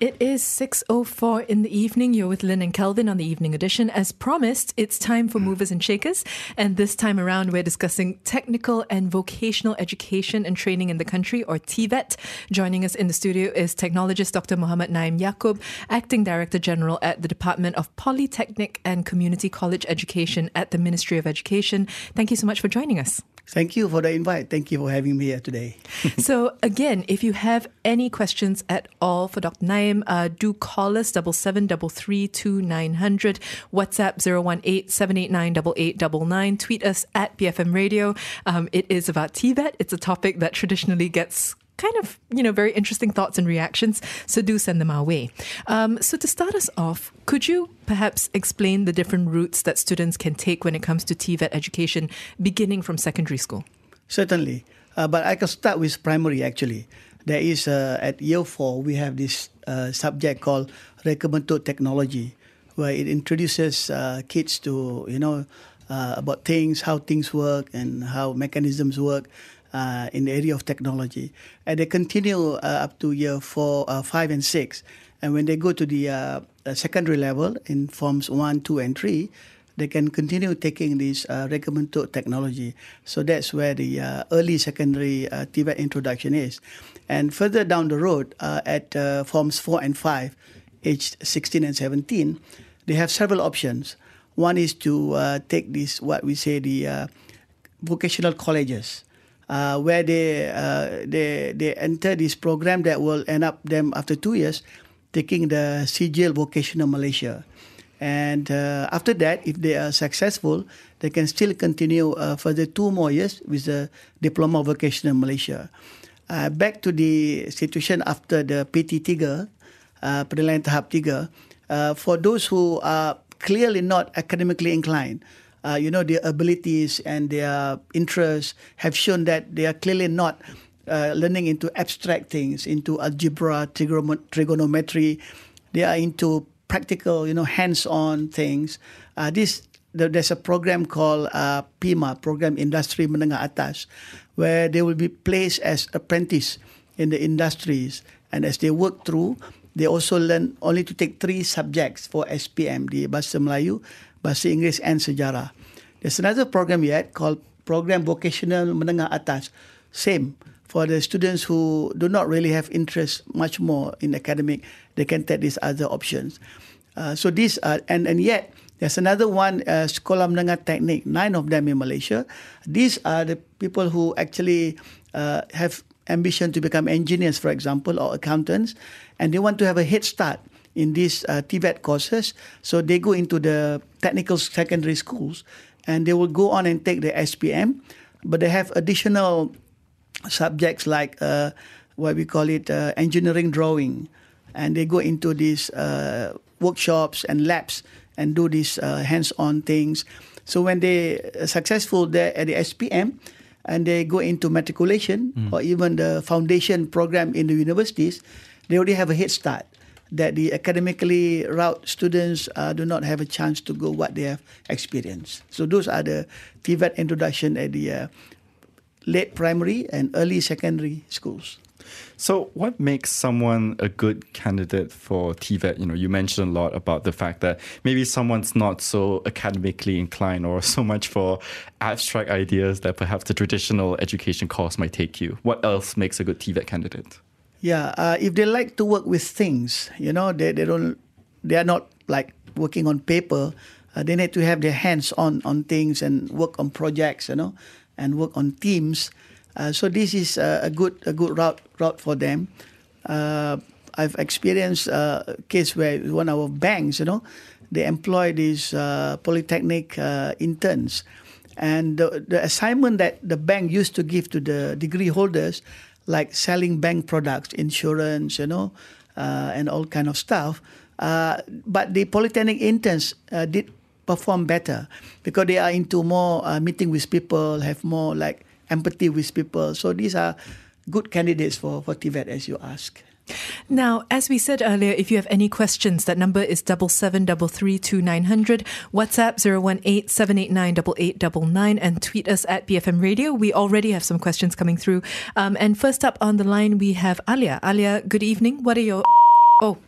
It is 6.04 in the evening. You're with Lynn and Kelvin on the evening edition. As promised, it's time for hmm. Movers and Shakers. And this time around, we're discussing technical and vocational education and training in the country, or TVET. Joining us in the studio is technologist Dr. Muhammad Naim Yaakob, Acting Director General at the Department of Polytechnic and Community College Education at the Ministry of Education. Thank you so much for joining us. Thank you for the invite. Thank you for having me here today. so, again, if you have any questions at all for Dr. Naim, uh, do call us double seven double three two nine hundred. WhatsApp zero one eight seven eight nine double eight double nine. Tweet us at BFM Radio. Um, it is about TVET. It's a topic that traditionally gets kind of, you know, very interesting thoughts and reactions. So do send them our way. Um, so to start us off, could you perhaps explain the different routes that students can take when it comes to TVET education, beginning from secondary school? Certainly. Uh, but I can start with primary actually. There is, uh, at year four, we have this uh, subject called recommended technology, where it introduces uh, kids to, you know, uh, about things, how things work and how mechanisms work uh, in the area of technology. And they continue uh, up to year four, uh, five, and six. And when they go to the uh, secondary level in forms one, two, and three, they can continue taking this uh, recommended technology. So that's where the uh, early secondary uh, TVET introduction is. And further down the road, uh, at forms four and five, aged 16 and 17, they have several options. One is to take this, what we say, the vocational colleges. Uh, where they uh, they they enter this program that will end up them after two years taking the Sijil Vocational Malaysia, and uh, after that, if they are successful, they can still continue uh, for the two more years with the Diploma Vocational Malaysia. Uh, back to the situation after the PT3, uh, penilaian tahap 3, uh, for those who are clearly not academically inclined, uh, you know, their abilities and their interests have shown that they are clearly not uh, learning into abstract things, into algebra, trigonometry. They are into practical, you know, hands-on things. Uh, this there's a program called uh, PIMA, Program Industri Menengah Atas, where they will be placed as apprentice in the industries, and as they work through, they also learn only to take three subjects for SPM, the Bahasa Melayu, Bahasa Inggeris and Sejarah. There's another program yet called Program Vocational Menengah Atas. Same for the students who do not really have interest much more in academic, they can take these other options. Uh, so these are, and, and yet there's another one, uh, Sekolah Menengah Teknik, nine of them in Malaysia. These are the people who actually uh, have ambition to become engineers, for example, or accountants, and they want to have a head start in these uh, TVET courses. So they go into the technical secondary schools and they will go on and take the SPM, but they have additional subjects like uh, what we call it uh, engineering drawing, and they go into these uh, workshops and labs and do these uh, hands-on things. So when they are successful there at the SPM, and they go into matriculation mm. or even the foundation program in the universities, they already have a head start that the academically route students uh, do not have a chance to go what they have experienced. So those are the TVET introduction at the uh, late primary and early secondary schools. So, what makes someone a good candidate for TVET? You know, you mentioned a lot about the fact that maybe someone's not so academically inclined or so much for abstract ideas that perhaps the traditional education course might take you. What else makes a good TVET candidate? Yeah, uh, if they like to work with things, you know, they, they don't, they are not like working on paper. Uh, they need to have their hands on on things and work on projects, you know, and work on teams. Uh, so this is a, good a good route route for them. Uh, I've experienced uh, a case where one of our banks, you know, they employ these uh, polytechnic interns, and the, the assignment that the bank used to give to the degree holders like selling bank products, insurance, you know, uh, and all kind of stuff. Uh, but the polytechnic interns uh, did perform better because they are into more uh, meeting with people, have more like empathy with people. So these are good candidates for, for TVET as you ask. Now, as we said earlier, if you have any questions, that number is double seven double three two nine hundred. WhatsApp zero one eight seven eight nine double eight double nine, and tweet us at BFM Radio. We already have some questions coming through. Um, and first up on the line, we have Alia. Alia, good evening. What are your oh?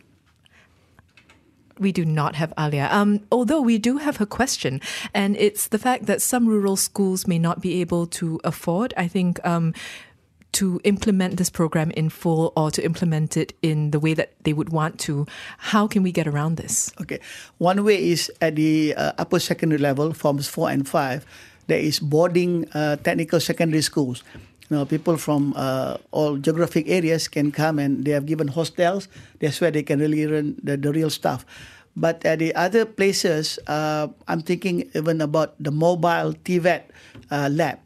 We do not have Alia. Um, although we do have a question, and it's the fact that some rural schools may not be able to afford. I think. Um, to implement this program in full or to implement it in the way that they would want to. How can we get around this? Okay. One way is at the uh, upper secondary level, forms four and five, there is boarding uh, technical secondary schools. You know, people from uh, all geographic areas can come and they have given hostels. That's where they can really learn the, the real stuff. But at the other places, uh, I'm thinking even about the mobile TVET uh, lab,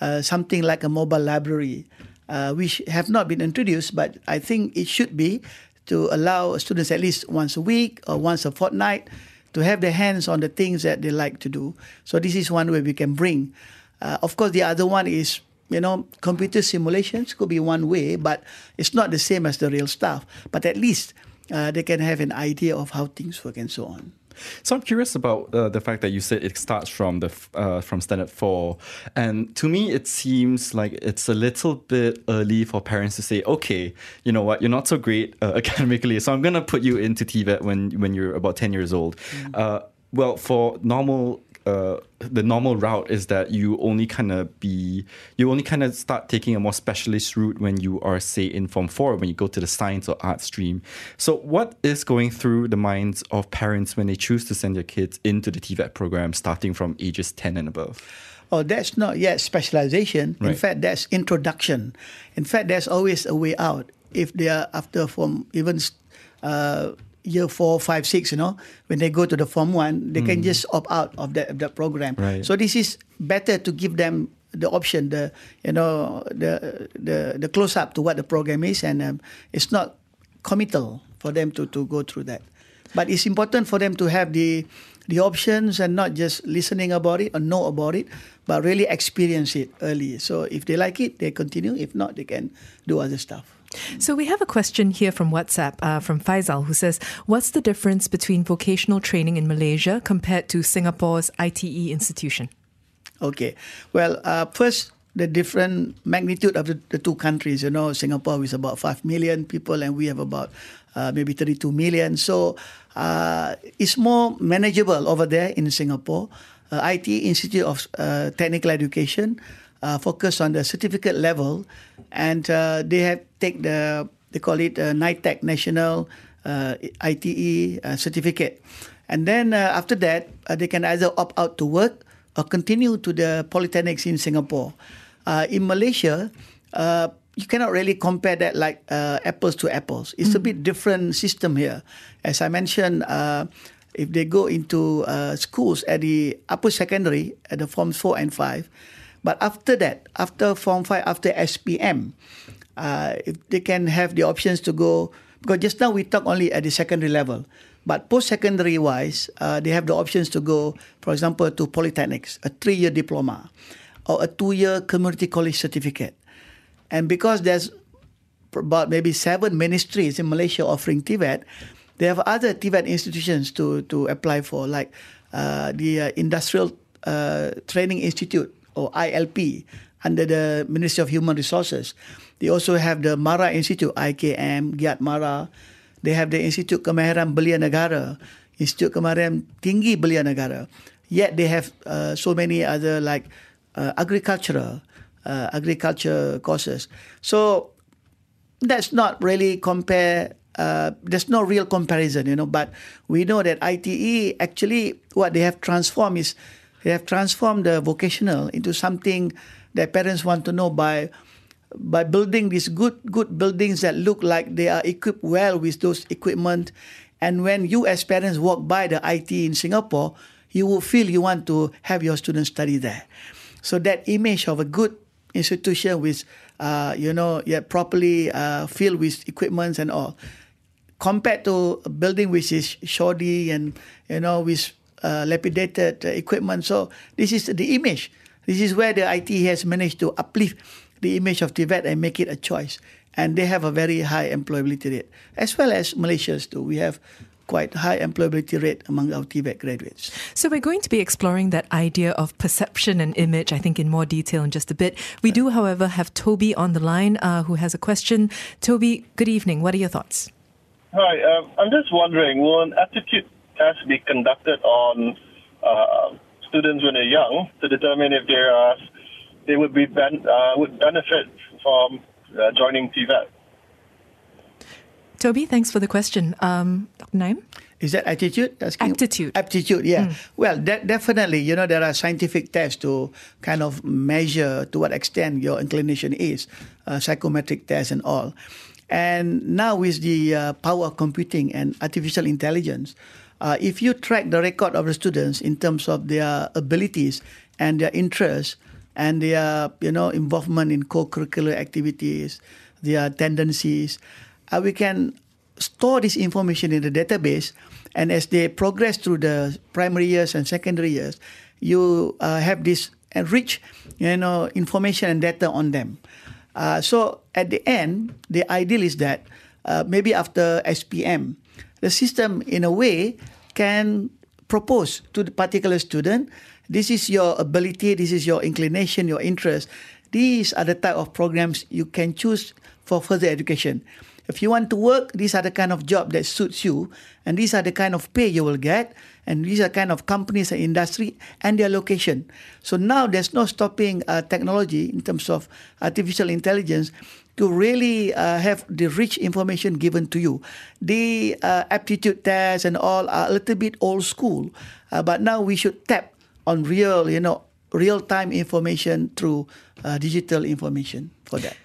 uh, something like a mobile library uh, which have not been introduced, but I think it should be to allow students at least once a week or once a fortnight to have their hands on the things that they like to do. So this is one way we can bring. Uh, of course, the other one is you know computer simulations could be one way, but it's not the same as the real stuff. But at least uh, they can have an idea of how things work and so on. So I'm curious about uh, the fact that you said it starts from the uh, from standard four, and to me it seems like it's a little bit early for parents to say, okay, you know what, you're not so great uh, academically, so I'm gonna put you into TVET when when you're about ten years old. Mm. well, for normal uh, the normal route is that you only kind of be you only kind of start taking a more specialist route when you are say in form 4 when you go to the science or art stream so what is going through the minds of parents when they choose to send their kids into the TVET program starting from ages 10 and above Oh, that's not yet specialization. Right. In fact, that's introduction. In fact, there's always a way out. If they are after from even uh, year four, five, six, you know, when they go to the form one, they mm. can just opt out of that, that program. Right. So this is better to give them the option, the you know, the the the close up to what the program is, and um, it's not committal for them to to go through that. But it's important for them to have the the options and not just listening about it or know about it, but really experience it early. So if they like it, they continue. If not, they can do other stuff. So we have a question here from WhatsApp uh, from Faisal who says, "What's the difference between vocational training in Malaysia compared to Singapore's ITE institution?" Okay, well, uh, first the different magnitude of the, the, two countries. You know, Singapore is about five million people, and we have about uh, maybe thirty-two million. So uh, it's more manageable over there in Singapore. Uh, ITE Institute of uh, Technical Education uh, focus on the certificate level, and uh, they have take the they call it uh, NITEC National uh, ITE uh, certificate, and then uh, after that uh, they can either opt out to work or continue to the polytechnics in Singapore. Uh, in Malaysia. Uh, you cannot really compare that like uh, apples to apples. It's mm. a bit different system here. As I mentioned, uh, if they go into uh, schools at the upper secondary, at the forms four and five, but after that, after Form 5, after SPM, uh, if they can have the options to go, because just now we talk only at the secondary level. But post-secondary wise, uh, they have the options to go, for example, to polytechnics, a three-year diploma, or a two-year community college certificate. And because there's about maybe seven ministries in Malaysia offering TVET, they have other TVET institutions to, to apply for, like uh, the uh, Industrial uh, Training Institute or ILP under the Ministry of Human Resources. They also have the Mara Institute, IKM, Giat Mara. They have the Institute Kemahiran Belia Negara, Institute Kemahiran Tinggi Belia Negara. Yet they have uh, so many other like uh, agricultural, uh, agriculture courses. So that's not really compare. Uh, there's no real comparison, you know. But we know that ITE actually what they have transformed is they have transformed the vocational into something that parents want to know by by building these good good buildings that look like they are equipped well with those equipment. And when you as parents walk by the ITE in Singapore, you will feel you want to have your students study there. So that image of a good institution with, uh, you know, properly uh, filled with equipments and all, compared to a building which is shoddy and you know with uh, lapidated equipment. So this is the image. This is where the ITE has managed to uplift the image of TVET and make it a choice. and they have a very high employability rate, as well as Malaysia's too. We have quite high employability rate among our TVET graduates. So we're going to be exploring that idea of perception and image, I think, in more detail in just a bit. We do, however, have Toby on the line uh, who has a question. Toby, good evening. What are your thoughts? Hi, um, I'm just wondering, will an aptitude test be conducted on uh, students when they're young to determine if they are they would be ben- uh, would benefit from uh, joining TVET? Toby, thanks for the question. Um, Dr. Naim? Is that attitude? Asking? Aptitude. Aptitude, yeah. Well, de- definitely, you know, there are scientific tests to kind of measure to what extent your inclination is, uh, psychometric tests and all. And now with the uh, power of computing and artificial intelligence, uh, if you track the record of the students in terms of their abilities and their interests and their, you know, involvement in co-curricular activities, their tendencies, uh, we can store this information in the database. And as they progress through the primary years and secondary years, you uh, have this enriched, you know, information and data on them. Uh, so at the end, the ideal is that uh, maybe after SPM, the system in a way can propose to the particular student, this is your ability, this is your inclination, your interest. These are the type of programs you can choose for further education. If you want to work, these are the kind of job that suits you, and these are the kind of pay you will get, and these are kind of companies and industry and their location. So now there's no stopping uh, technology in terms of artificial intelligence to really uh, have the rich information given to you. The uh, aptitude tests and all are a little bit old school, uh, but now we should tap on real, you know, real time information through uh, digital information for that.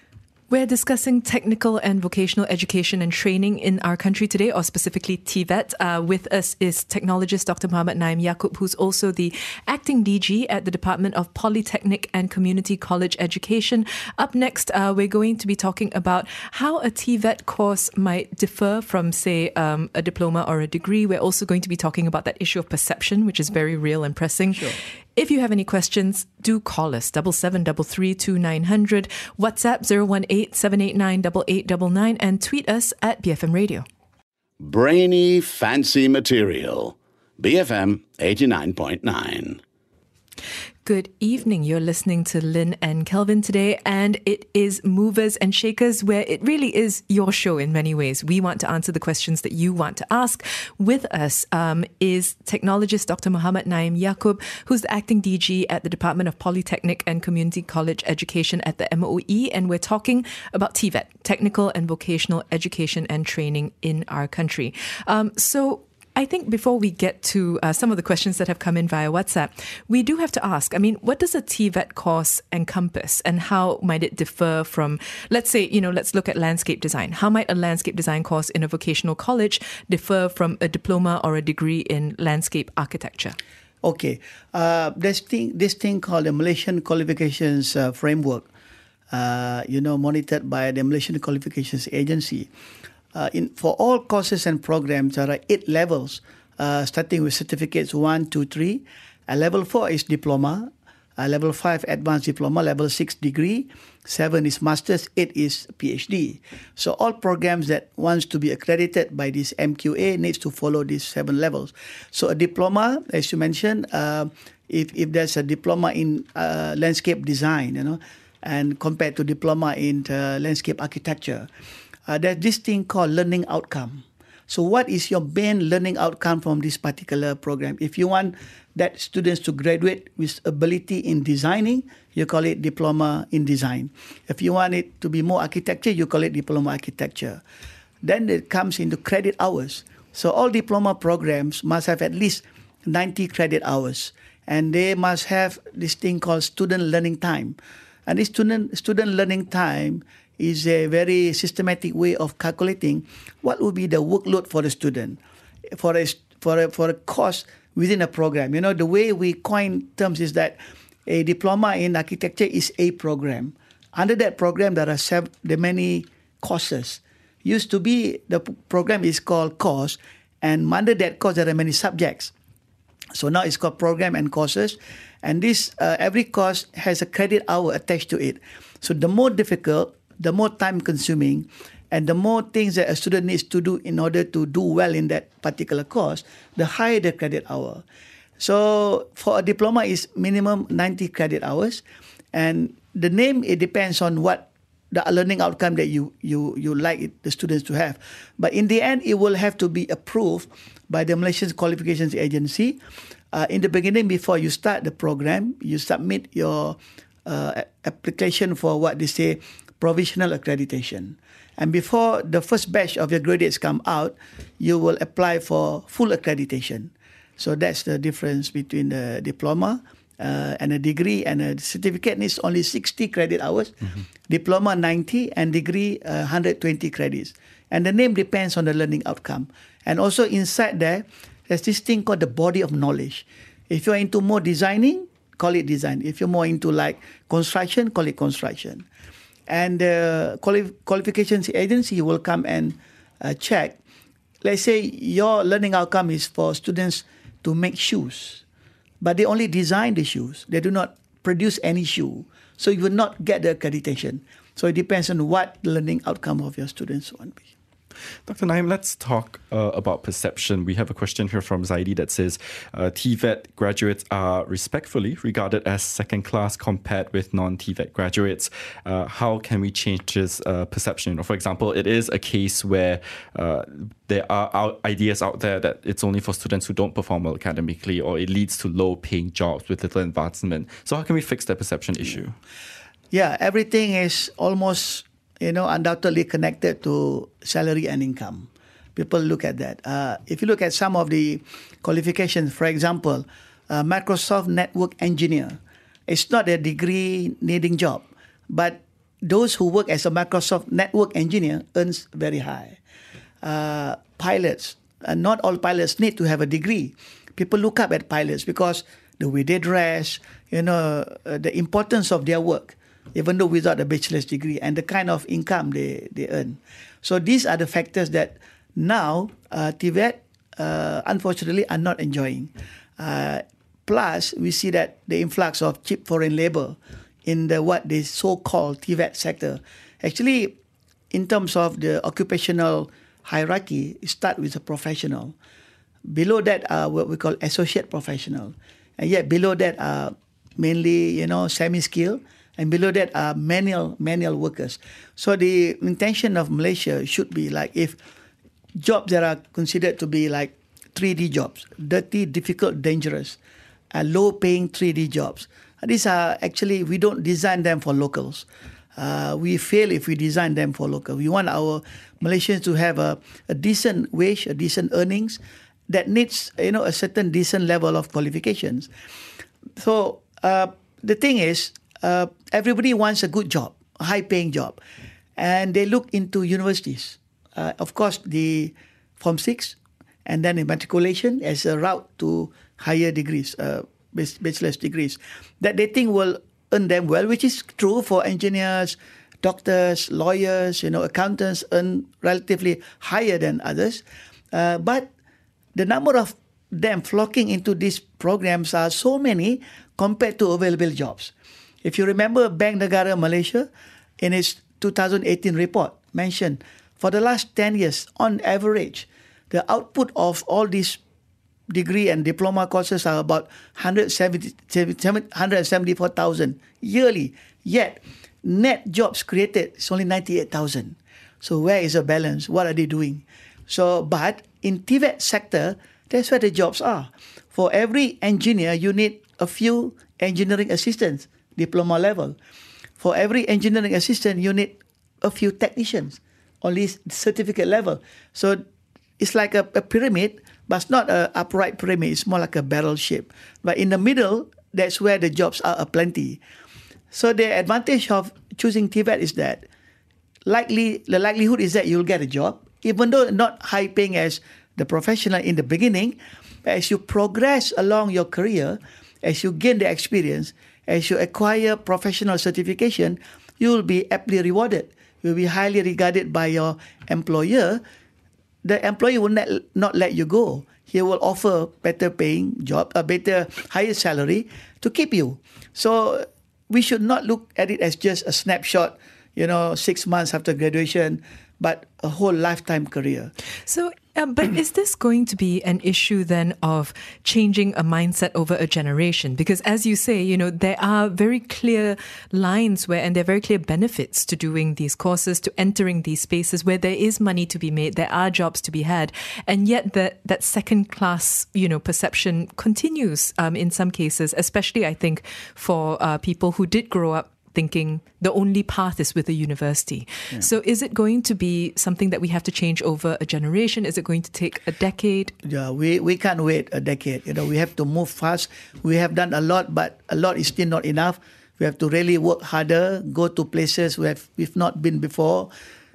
We're discussing technical and vocational education and training in our country today, or specifically TVET. Uh, with us is technologist Dr. Muhammad Naim Yakub, who's also the acting DG at the Department of Polytechnic and Community College Education. Up next, uh, we're going to be talking about how a TVET course might differ from, say, um, a diploma or a degree. We're also going to be talking about that issue of perception, which is very real and pressing. Sure. If you have any questions, do call us double seven double three two nine hundred. WhatsApp 018 789 8899 and tweet us at BFM Radio. Brainy, fancy material. BFM 89.9. Good evening. You're listening to Lynn and Kelvin today, and it is Movers and Shakers, where it really is your show in many ways. We want to answer the questions that you want to ask. With us um, is technologist Dr. Muhammad Naim Yaacob, who's the acting DG at the Department of Polytechnic and Community College Education at the MOE, and we're talking about TVET, Technical and Vocational Education and Training in our country. Um, so, I think before we get to uh, some of the questions that have come in via WhatsApp, we do have to ask I mean, what does a TVET course encompass and how might it differ from, let's say, you know, let's look at landscape design. How might a landscape design course in a vocational college differ from a diploma or a degree in landscape architecture? Okay, uh, this thing, this thing called the Malaysian Qualifications uh, Framework, uh, you know, monitored by the Malaysian Qualifications Agency. Uh, in for all courses and programs, there are eight levels, uh, starting with certificates one, two, three. Uh, level four is diploma. Uh, level five, advanced diploma. Level six, degree. Seven is masters. Eight is PhD. So all programs that wants to be accredited by this MQA needs to follow these seven levels. So a diploma, as you mentioned, uh, if if there's a diploma in uh, landscape design, you know, and compared to diploma in uh, landscape architecture uh, there's this thing called learning outcome. So, what is your main learning outcome from this particular program? If you want that students to graduate with ability in designing, you call it diploma in design. If you want it to be more architecture, you call it diploma architecture. Then it comes into credit hours. So, all diploma programs must have at least 90 credit hours, and they must have this thing called student learning time. And this student student learning time is a very systematic way of calculating what would be the workload for the student for a for a, for a course within a program. You know, the way we coin terms is that a diploma in architecture is a program. Under that program, there are sev- the many courses. Used to be the program is called course, and under that course there are many subjects. So now it's called program and courses, and this uh, every course has a credit hour attached to it. So the more difficult the more time consuming, and the more things that a student needs to do in order to do well in that particular course, the higher the credit hour. So for a diploma is minimum 90 credit hours and the name it depends on what the learning outcome that you you you like it, the students to have. But in the end it will have to be approved by the Malaysian Qualifications Agency. Uh, in the beginning before you start the program, you submit your uh, application for what they say provisional accreditation. And before the first batch of your graduates come out, you will apply for full accreditation. So that's the difference between the diploma uh, and a degree and a certificate needs only 60 credit hours, mm-hmm. diploma 90 and degree uh, 120 credits. And the name depends on the learning outcome. And also inside there, there's this thing called the body of knowledge. If you're into more designing, call it design. If you're more into like construction, call it construction. And the quali- qualifications agency will come and uh, check. Let's say your learning outcome is for students to make shoes, but they only design the shoes. They do not produce any shoe. So you will not get the accreditation. So it depends on what the learning outcome of your students want to be. Dr. Naim, let's talk uh, about perception. We have a question here from Zaidi that says uh, TVET graduates are respectfully regarded as second class compared with non TVET graduates. Uh, how can we change this uh, perception? For example, it is a case where uh, there are ideas out there that it's only for students who don't perform well academically or it leads to low paying jobs with little advancement. So, how can we fix that perception issue? Yeah, everything is almost you know, undoubtedly connected to salary and income. People look at that. Uh, if you look at some of the qualifications, for example, uh, Microsoft Network Engineer, it's not a degree needing job, but those who work as a Microsoft Network Engineer earns very high. Uh, pilots, uh, not all pilots need to have a degree. People look up at pilots because the way they dress, you know, uh, the importance of their work even though without a bachelor's degree, and the kind of income they, they earn. So these are the factors that now uh, TVET, uh, unfortunately, are not enjoying. Uh, plus, we see that the influx of cheap foreign labor in the what they so-called TVET sector. Actually, in terms of the occupational hierarchy, start with a professional. Below that are what we call associate professional, and yet below that are mainly you know semi-skilled and below that are manual manual workers. So the intention of Malaysia should be like if jobs that are considered to be like 3D jobs, dirty, difficult, dangerous, uh, low-paying 3D jobs. These are actually we don't design them for locals. Uh, we fail if we design them for local. We want our Malaysians to have a, a decent wage, a decent earnings that needs you know a certain decent level of qualifications. So uh, the thing is, uh, everybody wants a good job, a high paying job. And they look into universities. Uh, of course, the Form 6 and then the matriculation as a route to higher degrees, uh, bachelor's degrees, that they think will earn them well, which is true for engineers, doctors, lawyers, you know, accountants earn relatively higher than others. Uh, but the number of them flocking into these programs are so many compared to available jobs. If you remember, Bank Negara Malaysia, in its 2018 report, mentioned for the last 10 years, on average, the output of all these degree and diploma courses are about 174,000 yearly. Yet, net jobs created is only 98,000. So where is the balance? What are they doing? So, but in TVET sector, that's where the jobs are. For every engineer, you need a few engineering assistants diploma level. For every engineering assistant, you need a few technicians, only certificate level. So it's like a, a pyramid, but it's not an upright pyramid. It's more like a barrel shape. But in the middle, that's where the jobs are plenty. So the advantage of choosing TVET is that likely the likelihood is that you'll get a job, even though not high paying as the professional in the beginning. As you progress along your career, as you gain the experience, as you acquire professional certification, you will be aptly rewarded. You will be highly regarded by your employer. The employer will not, not let you go. He will offer better paying job, a better higher salary to keep you. So we should not look at it as just a snapshot. you know, six months after graduation, but a whole lifetime career. So, uh, but is this going to be an issue then of changing a mindset over a generation? Because as you say, you know, there are very clear lines where, and there are very clear benefits to doing these courses, to entering these spaces where there is money to be made, there are jobs to be had, and yet that that second class, you know, perception continues um, in some cases, especially I think for uh, people who did grow up thinking the only path is with a university. Yeah. So is it going to be something that we have to change over a generation? Is it going to take a decade? Yeah, we, we can't wait a decade. You know, we have to move fast. We have done a lot, but a lot is still not enough. We have to really work harder, go to places we have we've not been before.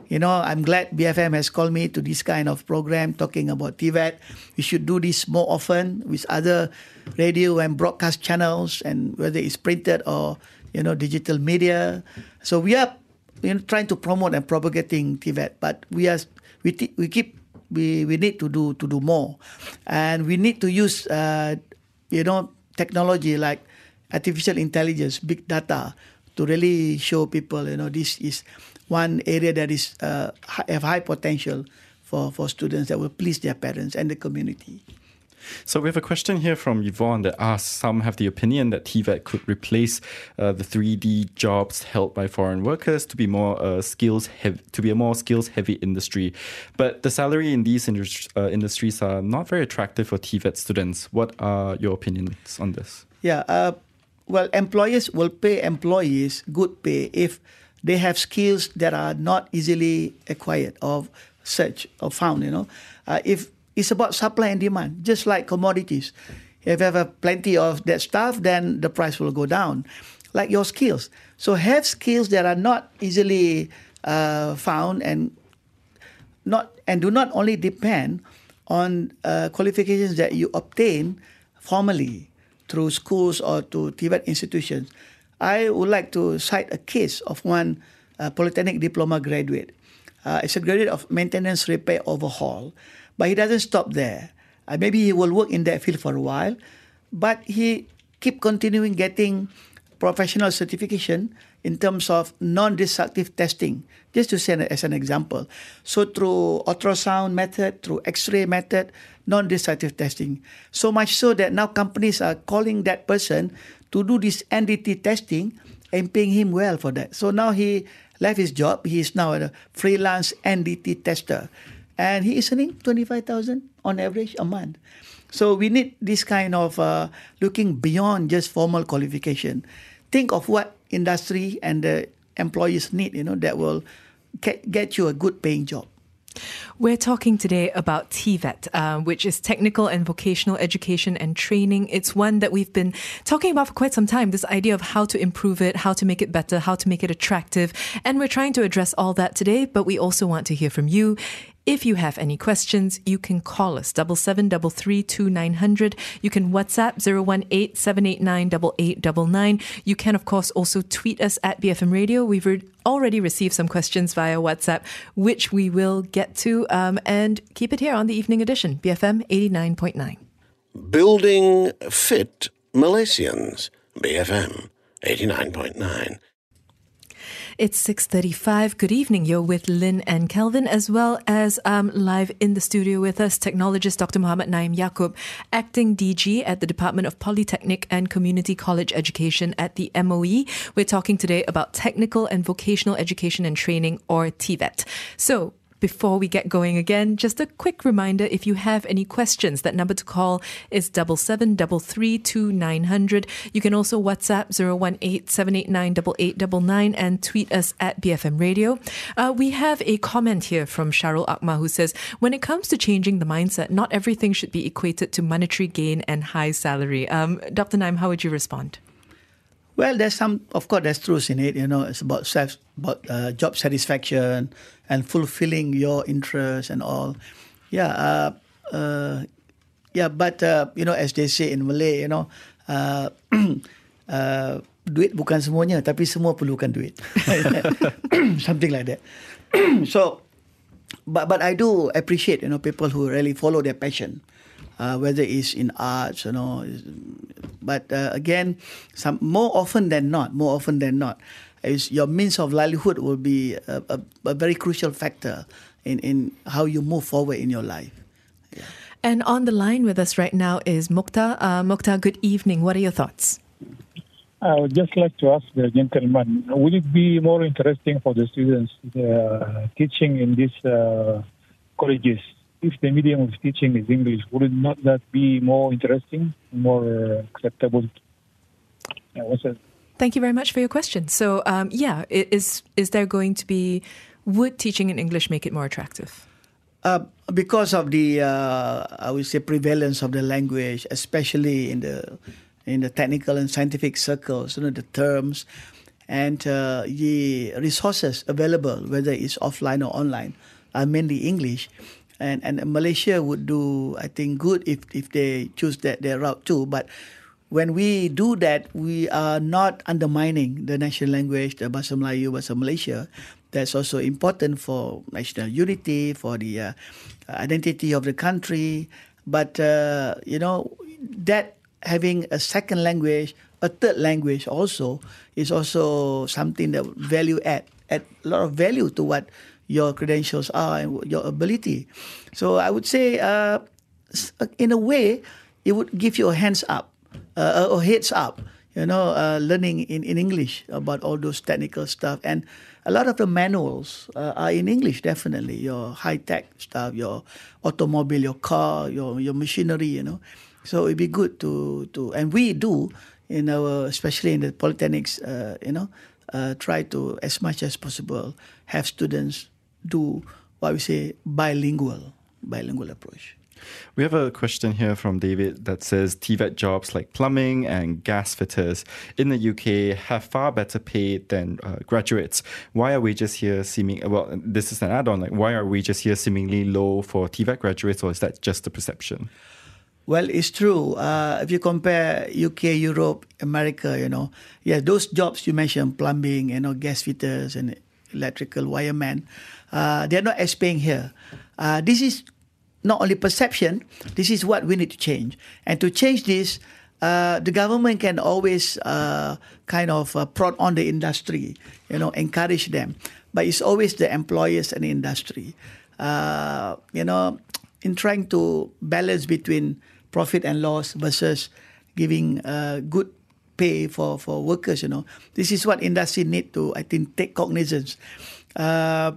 You know, I'm glad BFM has called me to this kind of program talking about TVET. We should do this more often with other radio and broadcast channels, and whether it's printed or you know, digital media. So we are you know, trying to promote and propagating TVET, but we are we t- we keep we we need to do to do more, and we need to use uh, you know technology like artificial intelligence, big data, to really show people you know this is one area that is uh, have high potential for for students that will please their parents and the community. So we have a question here from Yvonne that asks, some have the opinion that TVET could replace uh, the 3D jobs held by foreign workers to be more uh, skills heavy, to be a more skills heavy industry. But the salary in these uh, industries are not very attractive for TVET students. What are your opinions on this? Yeah, uh, well, employers will pay employees good pay if they have skills that are not easily acquired or searched or found. You know, uh, if it's about supply and demand, just like commodities. If you have plenty of that stuff, then the price will go down. Like your skills. So have skills that are not easily uh, found and not and do not only depend on uh, qualifications that you obtain formally through schools or to TVET institutions. I would like to cite a case of one uh, polytechnic diploma graduate. Uh, it's a graduate of maintenance, repair, overhaul. But he doesn't stop there. Uh, maybe he will work in that field for a while, but he keep continuing getting professional certification in terms of non-destructive testing. Just to say as an example, so through ultrasound method, through X-ray method, non-destructive testing. So much so that now companies are calling that person to do this NDT testing and paying him well for that. So now he left his job. He is now a freelance NDT tester and he is earning 25,000 on average a month. So we need this kind of uh, looking beyond just formal qualification. Think of what industry and the employees need, you know, that will get you a good paying job. We're talking today about TVET, uh, which is Technical and Vocational Education and Training. It's one that we've been talking about for quite some time this idea of how to improve it, how to make it better, how to make it attractive. And we're trying to address all that today, but we also want to hear from you. If you have any questions, you can call us double seven double three two nine hundred. You can WhatsApp zero one eight seven eight nine double eight double nine. You can of course also tweet us at BFM Radio. We've re- already received some questions via WhatsApp, which we will get to um, and keep it here on the evening edition BFM eighty nine point nine. Building fit Malaysians BFM eighty nine point nine. It's 6.35. Good evening. You're with Lynn and Kelvin, as well as um, live in the studio with us, technologist Dr. Muhammad Naim Yaakob, acting DG at the Department of Polytechnic and Community College Education at the MOE. We're talking today about technical and vocational education and training, or TVET. So, before we get going again, just a quick reminder if you have any questions, that number to call is double seven double three two nine hundred. You can also WhatsApp 018 and tweet us at BFM Radio. Uh, we have a comment here from Sharul Akma who says, When it comes to changing the mindset, not everything should be equated to monetary gain and high salary. Um, Dr. Naim, how would you respond? Well, there's some, of course, there's truth in it. You know, it's about self, about uh, job satisfaction and fulfilling your interests and all. Yeah, uh, uh, yeah. But uh, you know, as they say in Malay, you know, uh, uh, duit bukan semuanya, tapi semua perlukan duit. Something like that. so, but but I do appreciate you know people who really follow their passion uh, whether it's in arts, you know. But uh, again, some more often than not, more often than not, is your means of livelihood will be a, a, a very crucial factor in, in how you move forward in your life. And on the line with us right now is Mukta. Uh, Mukta, good evening. What are your thoughts? I would just like to ask the gentleman, would it be more interesting for the students uh, teaching in these uh, colleges? If the medium of teaching is English, would not that be more interesting, more acceptable? Yeah, what's that? Thank you very much for your question. So, um, yeah, is is there going to be would teaching in English make it more attractive? Uh, because of the, uh, I would say, prevalence of the language, especially in the in the technical and scientific circles, you know, the terms and uh, the resources available, whether it's offline or online, are mainly English. And and Malaysia would do, I think, good if if they choose that their route too. But when we do that, we are not undermining the national language, the Bahasa Melayu, Bahasa Malaysia. That's also important for national unity, for the uh, identity of the country. But, uh, you know, that having a second language, a third language also, is also something that value add, add a lot of value to what your credentials are and your ability. So I would say, uh, in a way, it would give you a hands up uh, or heads up, you know, uh, learning in, in English about all those technical stuff. And a lot of the manuals uh, are in English, definitely. Your high tech stuff, your automobile, your car, your, your machinery, you know. So it'd be good to, to and we do, in our, especially in the polytechnics, uh, you know, uh, try to, as much as possible, have students do what we say bilingual, bilingual approach. We have a question here from David that says TVET jobs like plumbing and gas fitters in the UK have far better pay than uh, graduates. Why are we just here seeming, well, this is an add on, like, why are we just here seemingly low for TVET graduates, or is that just a perception? Well, it's true. Uh, if you compare UK, Europe, America, you know, yeah, those jobs you mentioned, plumbing, you know, gas fitters and electrical wiremen, uh, they're not as paying here. Uh, this is not only perception. This is what we need to change. And to change this, uh, the government can always uh, kind of uh, prod on the industry, you know, encourage them. But it's always the employers and industry. Uh, you know, in trying to balance between profit and loss versus giving uh, good pay for, for workers, you know. This is what industry need to, I think, take cognizance. Uh,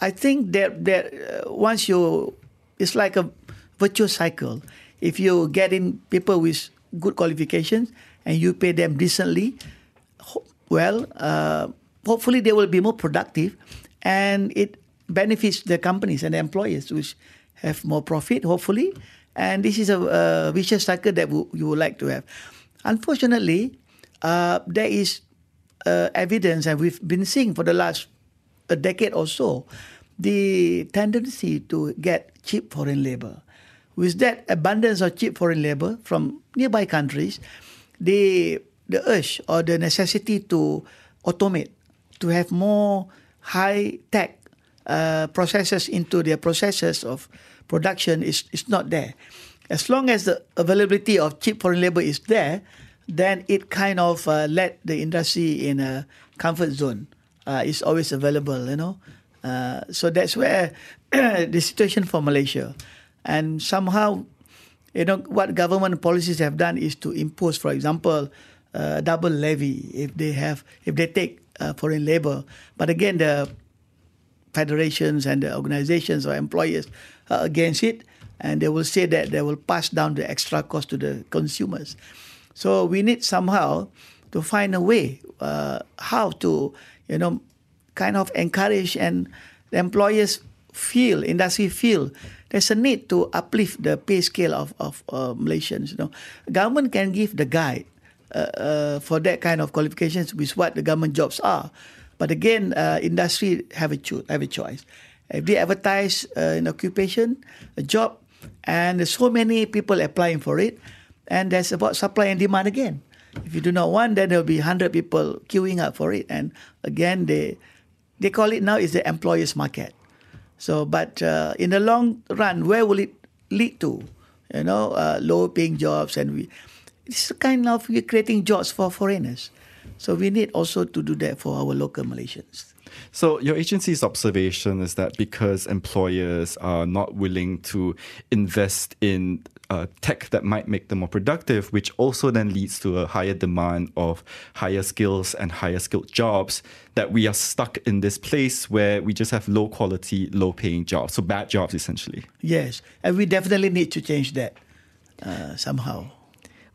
I think that, that uh, once you, it's like a virtuous cycle. If you get in people with good qualifications and you pay them decently, well, uh, hopefully they will be more productive and it benefits the companies and the employers which have more profit, hopefully. And this is a, a vicious cycle that w- you would like to have. Unfortunately, uh, there is uh, evidence, and we've been seeing for the last a decade or so, the tendency to get cheap foreign labor. With that abundance of cheap foreign labor from nearby countries, the the urge or the necessity to automate, to have more high tech uh, processes into their processes of production is, is not there. As long as the availability of cheap foreign labor is there, then it kind of uh, let the industry in a comfort zone. Uh, it's always available, you know. Uh, so that's where the situation for Malaysia. And somehow, you know, what government policies have done is to impose, for example, uh, double levy if they have, if they take uh, foreign labor. But again, the federations and the organizations or employers are against it, and they will say that they will pass down the extra cost to the consumers. So we need somehow to find a way uh, how to, you know, kind of encourage and the employers feel, industry feel there's a need to uplift the pay scale of, of uh, Malaysians. You know, government can give the guide uh, uh, for that kind of qualifications with what the government jobs are. But again, uh, industry have a choose, have a choice. If they advertise uh, an occupation, a job, and there's so many people applying for it, and there's about supply and demand again. If you do not want, then there'll be hundred people queuing up for it, and again they they call it now is the employers market. So, but uh, in the long run, where will it lead to? You know, uh, low paying jobs, and we it's kind of we're creating jobs for foreigners. So we need also to do that for our local Malaysians. So, your agency's observation is that because employers are not willing to invest in uh, tech that might make them more productive, which also then leads to a higher demand of higher skills and higher skilled jobs, that we are stuck in this place where we just have low quality, low paying jobs. So, bad jobs essentially. Yes, and we definitely need to change that uh, somehow.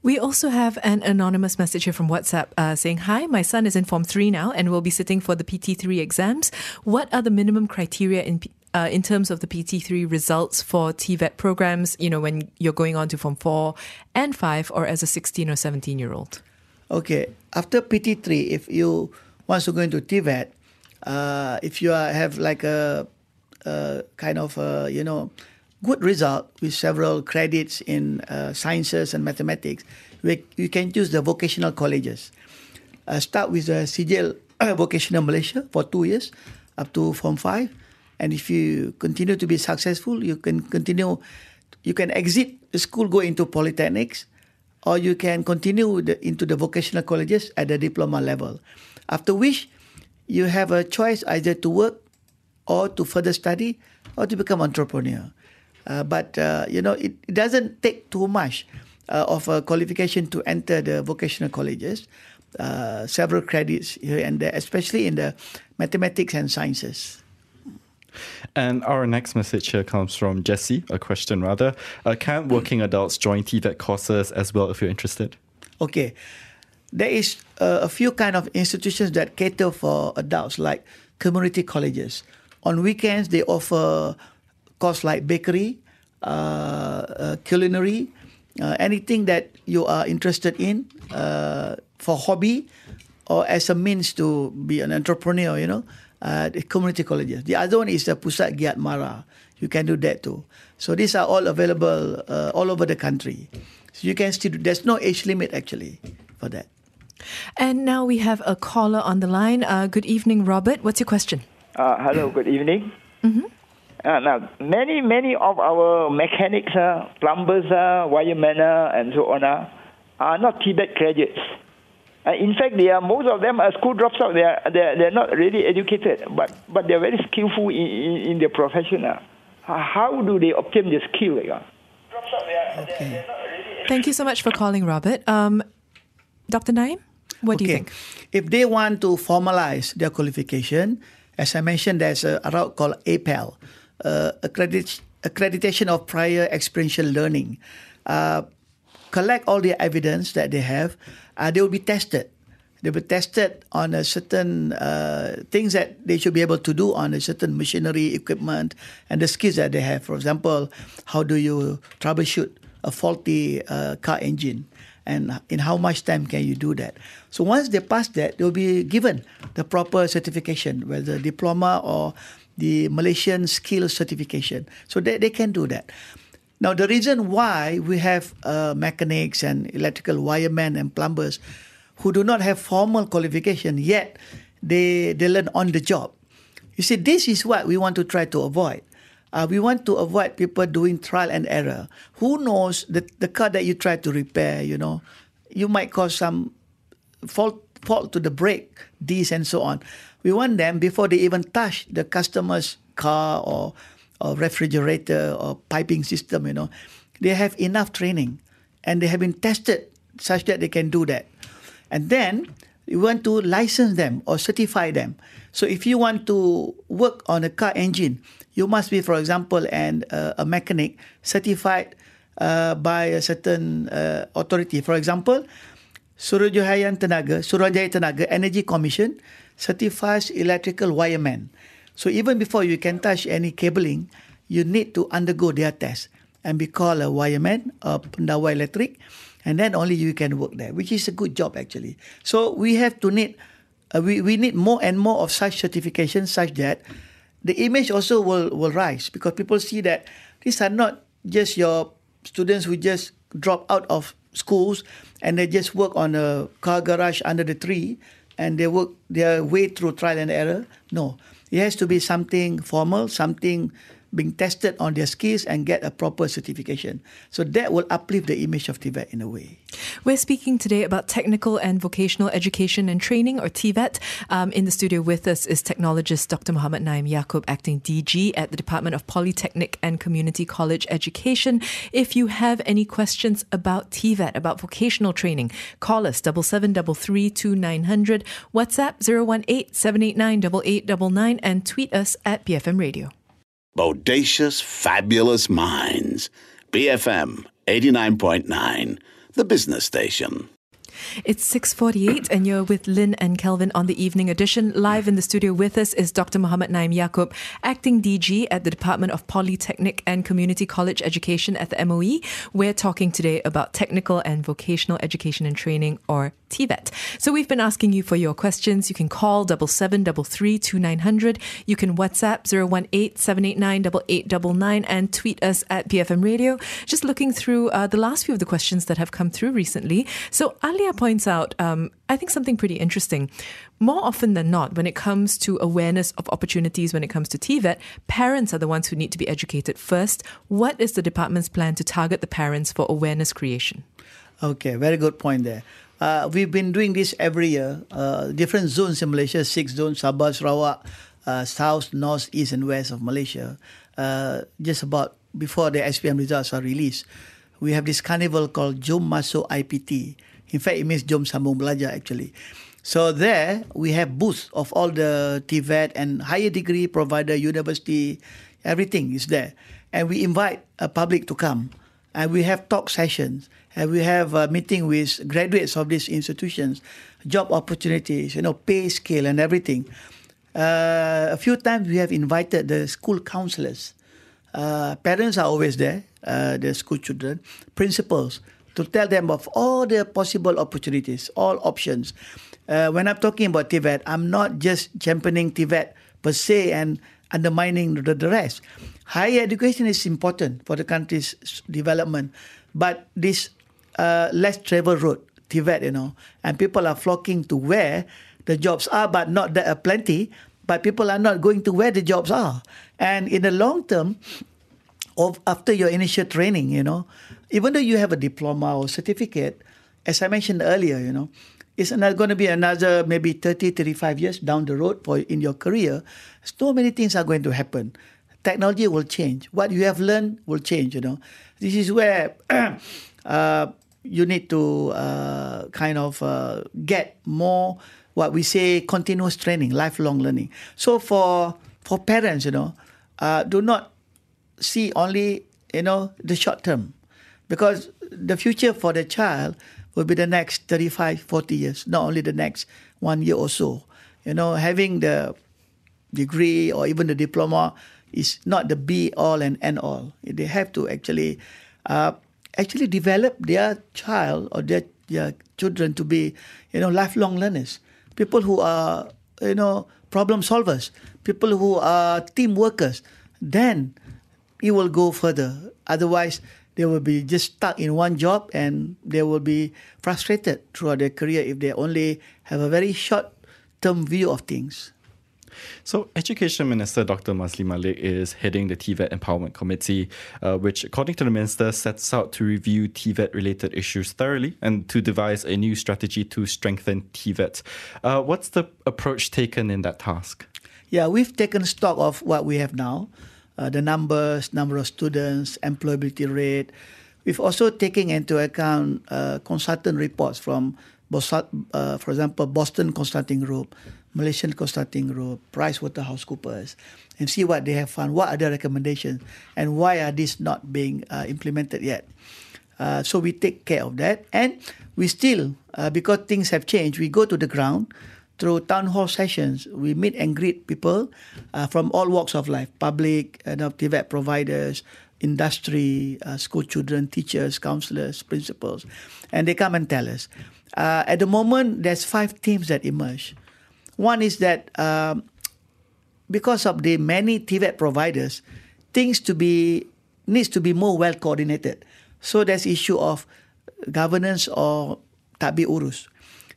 We also have an anonymous message here from WhatsApp uh, saying, Hi, my son is in Form 3 now and will be sitting for the PT3 exams. What are the minimum criteria in, uh, in terms of the PT3 results for TVET programs, you know, when you're going on to Form 4 and 5 or as a 16 or 17 year old? Okay, after PT3, if you want to go into TVET, uh, if you are, have like a, a kind of, a, you know, good result with several credits in uh, sciences and mathematics, we, you can choose the vocational colleges. Uh, start with the Sijil Vocational Malaysia for two years up to Form 5. And if you continue to be successful, you can continue, you can exit the school, go into polytechnics, or you can continue the, into the vocational colleges at the diploma level. After which, you have a choice either to work or to further study or to become entrepreneur. Uh, but uh, you know, it, it, doesn't take too much uh, of a qualification to enter the vocational colleges. Uh, several credits here and there, especially in the mathematics and sciences. And our next message here comes from Jesse, a question rather. Uh, can working adults join TVET courses as well if you're interested? Okay. There is uh, a few kind of institutions that cater for adults, like community colleges. On weekends, they offer courses like bakery, uh, uh, culinary, uh, anything that you are interested in uh, for hobby or as a means to be an entrepreneur, you know, uh, the community colleges. The other one is the Pusat Giat Mara. You can do that too. So these are all available uh, all over the country. So you can still, there's no age limit actually for that. And now we have a caller on the line. good evening, Robert. What's your question? hello, good evening. Mm-hmm. Uh, now, many, many of our mechanics, uh, plumbers, uh, wiremen, uh, and so on uh, are not TVET graduates. Uh, in fact, they are, most of them are school dropouts. They are, they are, they're not really educated, but, but they're very skillful in, in, in their profession. Uh. How do they obtain the skill? Uh? Okay. Thank you so much for calling, Robert. Um, Dr. Naim, what okay. do you think? If they want to formalize their qualification, as I mentioned, there's a route called APEL uh, accredit- accreditation of prior experiential learning. Uh, collect all the evidence that they have. Uh, they will be tested. They will be tested on a certain uh, things that they should be able to do on a certain machinery, equipment, and the skills that they have. For example, how do you troubleshoot a faulty uh, car engine? and in how much time can you do that? So once they pass that, they'll be given the proper certification, whether diploma or the Malaysian skill certification. So they, they can do that. Now, the reason why we have uh, mechanics and electrical wiremen and plumbers who do not have formal qualification yet, they, they learn on the job. You see, this is what we want to try to avoid. Uh, we want to avoid people doing trial and error. Who knows the, the car that you try to repair, you know, you might cause some fault fault to the brake, this and so on we want them before they even touch the customer's car or, or refrigerator or piping system, you know, they have enough training and they have been tested such that they can do that. And then you want to license them or certify them. So if you want to work on a car engine, you must be, for example, and uh, a mechanic certified uh, by a certain uh, authority. For example, Suruhanjaya Tenaga, Suruhanjaya Tenaga Energy Commission certifies electrical wireman. So even before you can touch any cabling, you need to undergo their test and be called a wireman or pendawai electric, and then only you can work there, which is a good job actually. So we have to need, uh, we, we need more and more of such certifications such that the image also will, will rise because people see that these are not just your students who just drop out of schools and they just work on a car garage under the tree and they work their way through trial and error. No, it has to be something formal, something being tested on their skills and get a proper certification. So that will uplift the image of TVET in a way. We're speaking today about technical and vocational education and training, or TVET. Um, in the studio with us is technologist Dr. Muhammad Naim Yaacob, acting DG at the Department of Polytechnic and Community College Education. If you have any questions about TVET, about vocational training, call us double seven double three two nine hundred, WhatsApp 018 789 and tweet us at BFM Radio. Bodacious, fabulous minds. BFM 89.9, the business station. It's 6:48 and you're with Lynn and Kelvin on the evening edition. Live in the studio with us is Dr. Muhammad Naim Yaacob, acting DG at the Department of Polytechnic and Community College Education at the MOE. We're talking today about technical and vocational education and training or TVET. So we've been asking you for your questions. You can call double seven double three two nine hundred. You can WhatsApp 018 and tweet us at BFM Radio. Just looking through uh, the last few of the questions that have come through recently. So Alia points out, um, I think something pretty interesting. More often than not, when it comes to awareness of opportunities, when it comes to TVET, parents are the ones who need to be educated first. What is the department's plan to target the parents for awareness creation? Okay, very good point there. Uh, we've been doing this every year. Uh, different zones in Malaysia, six zones, Sabah, Sarawak, uh, south, north, east, and west of Malaysia. Uh, just about before the SPM results are released, we have this carnival called Jom Masuk IPT. In fact, it means Jom Sambung Belajar actually. So there we have booths of all the TVET and higher degree provider, university, everything is there. And we invite a public to come and we have talk sessions and we have a meeting with graduates of these institutions, job opportunities, you know, pay scale and everything. Uh, a few times we have invited the school counselors. Uh, parents are always there, uh, the school children, principals, to tell them of all the possible opportunities, all options. Uh, when I'm talking about TVET, I'm not just championing TVET per se and undermining the, the rest. Higher education is important for the country's development, but this uh, less travel road, TVET, you know, and people are flocking to where the jobs are, but not that are plenty, but people are not going to where the jobs are. And in the long term, of after your initial training, you know, even though you have a diploma or certificate, as I mentioned earlier, you know, it's not going to be another maybe 30, 35 years down the road for in your career. So many things are going to happen. Technology will change. What you have learned will change, you know. This is where uh, you need to uh, kind of uh, get more what we say continuous training, lifelong learning. So for for parents, you know, uh, do not see only you know the short term, because the future for the child will be the next 35, 40 years, not only the next one year or so. You know, having the degree or even the diploma is not the be all and end all. They have to actually uh, actually develop their child or their, their children to be, you know, lifelong learners. People who are, you know, problem solvers, people who are team workers. Then it will go further. Otherwise, they will be just stuck in one job and they will be frustrated throughout their career if they only have a very short term view of things. So, Education Minister Dr. Maszlee Malik is heading the TVET Empowerment Committee, uh, which, according to the minister, sets out to review TVET related issues thoroughly and to devise a new strategy to strengthen TVET. Uh, what's the approach taken in that task? Yeah, we've taken stock of what we have now uh, the numbers, number of students, employability rate. We've also taken into account uh, consultant reports from, uh, for example, Boston Consulting Group, Malaysian Consulting Group, PricewaterhouseCoopers, and see what they have found, what are their recommendations, and why are these not being uh, implemented yet. Uh, so we take care of that, and we still, uh, because things have changed, we go to the ground through town hall sessions. We meet and greet people uh, from all walks of life, public, TVET providers, industry, uh, school children, teachers, counselors, principals, and they come and tell us. Uh, at the moment, there's five themes that emerge. One is that um, because of the many TVET providers, things to be needs to be more well coordinated. So there's issue of governance or tadbir urus.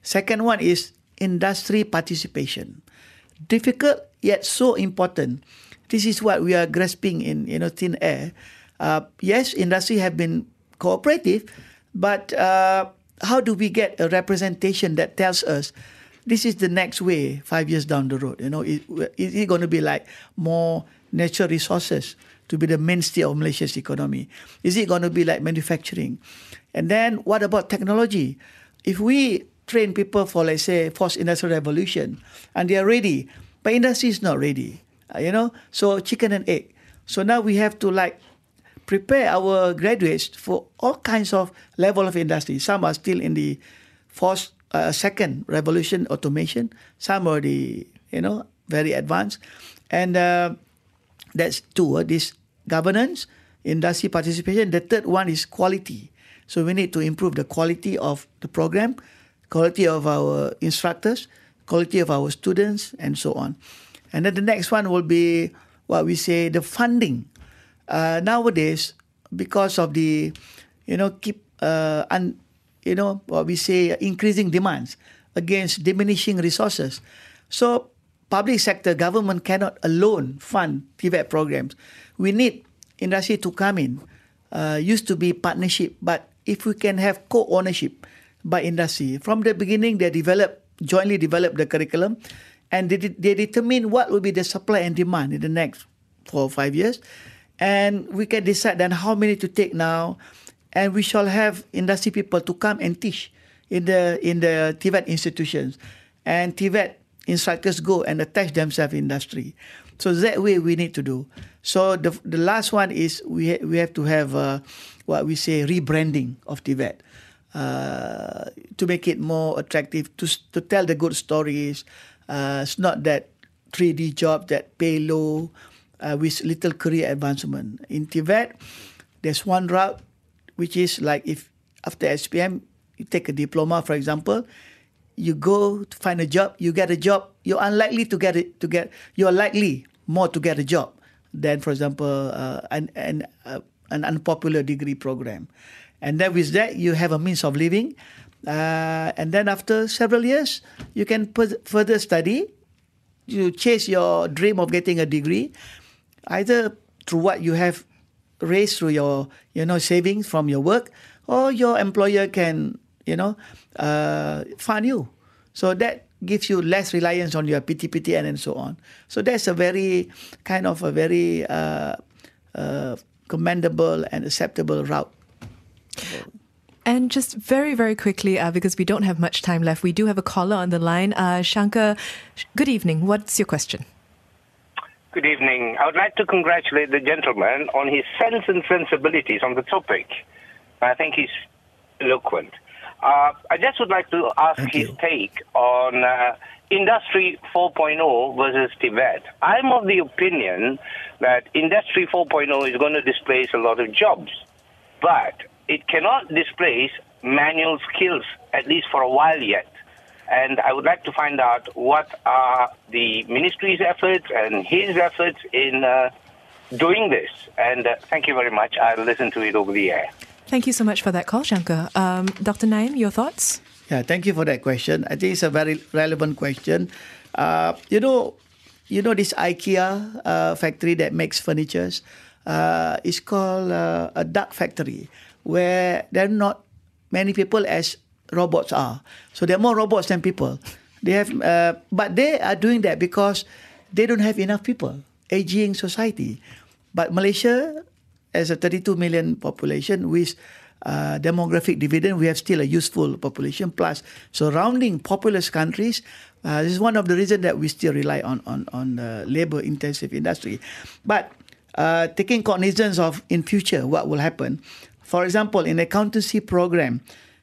Second one is industry participation. Difficult yet so important. this is what we are grasping in you know thin air. Uh, yes, industry have been cooperative, but uh, how do we get a representation that tells us this is the next way five years down the road? You know, is, is it going to be like more natural resources to be the mainstay of Malaysia's economy? Is it going to be like manufacturing? And then what about technology? If we train people for, let's say, fourth industrial revolution, and they are ready, but industry is not ready, you know. So chicken and egg. So now we have to like prepare our graduates for all kinds of level of industry. Some are still in the first, uh, second revolution automation. Some are the you know very advanced, and uh, that's two. Uh, this governance, industry participation. The third one is quality. So we need to improve the quality of the program, quality of our instructors, quality of our students, and so on. And then the next one will be what we say the funding uh, nowadays because of the you know keep uh, un, you know what we say increasing demands against diminishing resources. So public sector government cannot alone fund TVET programs. We need industry to come in. Uh, used to be partnership but if we can have co-ownership by industry from the beginning they develop jointly develop the curriculum and they, they determine what will be the supply and demand in the next four or five years and we can decide then how many to take now. And we shall have industry people to come and teach in the in the TVET institutions. And TVET instructors go and attach themselves in industry. So that way we need to do. So the the last one is we ha- we have to have uh, what we say rebranding of TVET uh, to make it more attractive to to tell the good stories. Uh, it's not that 3D job that pay low uh, with little career advancement. In TVET, there's one route which is like if after SPM you take a diploma, for example, you go to find a job, you get a job, you're unlikely to get it to get you're likely more to get a job than, for example, uh, an an, uh, an unpopular degree program. And then with that, you have a means of living. Uh, and then after several years, you can further study. You chase your dream of getting a degree either through what you have raised through your you know savings from your work or your employer can you know uh, fund you so that gives you less reliance on your PTPTN and so on so that's a very kind of a very uh, uh, commendable and acceptable route and just very, very quickly, uh, because we don't have much time left, we do have a caller on the line. Uh, Shankar, good evening. What's your question? Good evening. I would like to congratulate the gentleman on his sense and sensibilities on the topic. I think he's eloquent. Uh, I just would like to ask Thank his you. take on uh, Industry 4.0 versus TVET. I'm of the opinion that Industry 4.0 is going to displace a lot of jobs, but it cannot displace manual skills, at least for a while yet. And I would like to find out what are the ministry's efforts and his efforts in uh, doing this. And uh, thank you very much. I'll listen to it over the air. Thank you so much for that call, Shankar. Um, Dr. Naim, your thoughts? Yeah, thank you for that question. I think it's a very relevant question. Uh, you know, you know this IKEA uh, factory that makes furnitures. Uh, it's called uh, a dark factory, where there are not many people as robots are. So there are more robots than people. They have, uh, but they are doing that because they don't have enough people. Aging society, but Malaysia, as a 32 million population with uh, demographic dividend, we have still a useful population. Plus, surrounding populous countries, uh, this is one of the reasons that we still rely on on on uh, labor-intensive industry. But uh, taking cognizance of in future what will happen, for example, in accountancy program,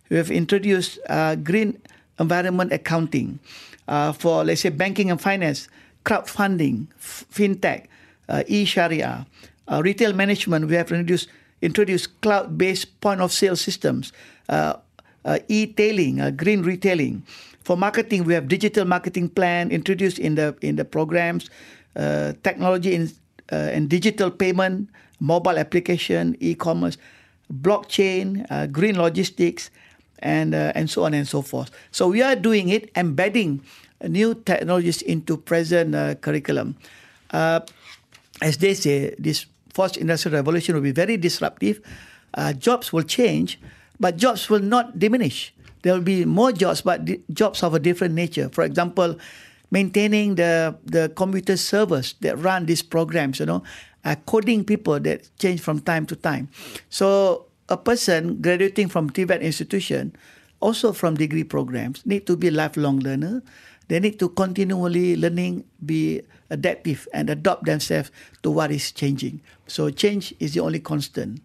we have introduced uh, green environment accounting uh, for, let's say, banking and finance, crowdfunding, f- fintech, uh, e-sharia, uh, retail management. We have introduced introduced cloud-based point of sale systems, uh, uh, e-tailing, green retailing. For marketing, we have digital marketing plan introduced in the in the programs, technology in, and digital payment, mobile application, e-commerce, blockchain, green logistics and uh, and so on and so forth. So we are doing it, embedding new technologies into present uh, curriculum. Uh, as they say, this fourth industrial revolution will be very disruptive. Uh, jobs will change, but jobs will not diminish. There will be more jobs, but jobs of a different nature. For example, maintaining the the computer servers that run these programs, you know, uh, coding people that change from time to time. So a person graduating from TVET institution, also from degree programs, need to be lifelong learner. They need to continually learning, be adaptive, and adopt themselves to what is changing. So change is the only constant.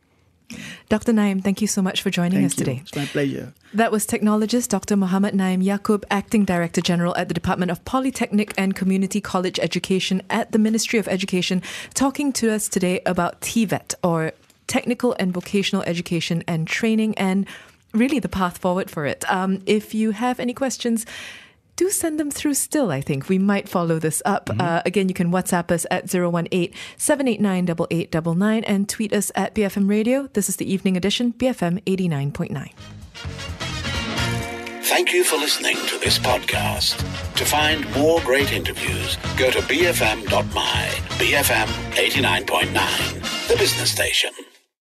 Dr. Naim, thank you so much for joining Thank us you. today. It's my pleasure. That was technologist Dr. Muhammad Naim Yaacob, Acting Director General at the Department of Polytechnic and Community College Education at the Ministry of Education, talking to us today about TVET, or Technical and Vocational Education and Training, and really the path forward for it. Um, if you have any questions, do send them through still, I think. We might follow this up. Uh, again, you can WhatsApp us at 018 789 8899 and tweet us at BFM Radio. This is the evening edition, BFM 89.9. Thank you for listening to this podcast. To find more great interviews, go to bfm.my, BFM 89.9, the business station.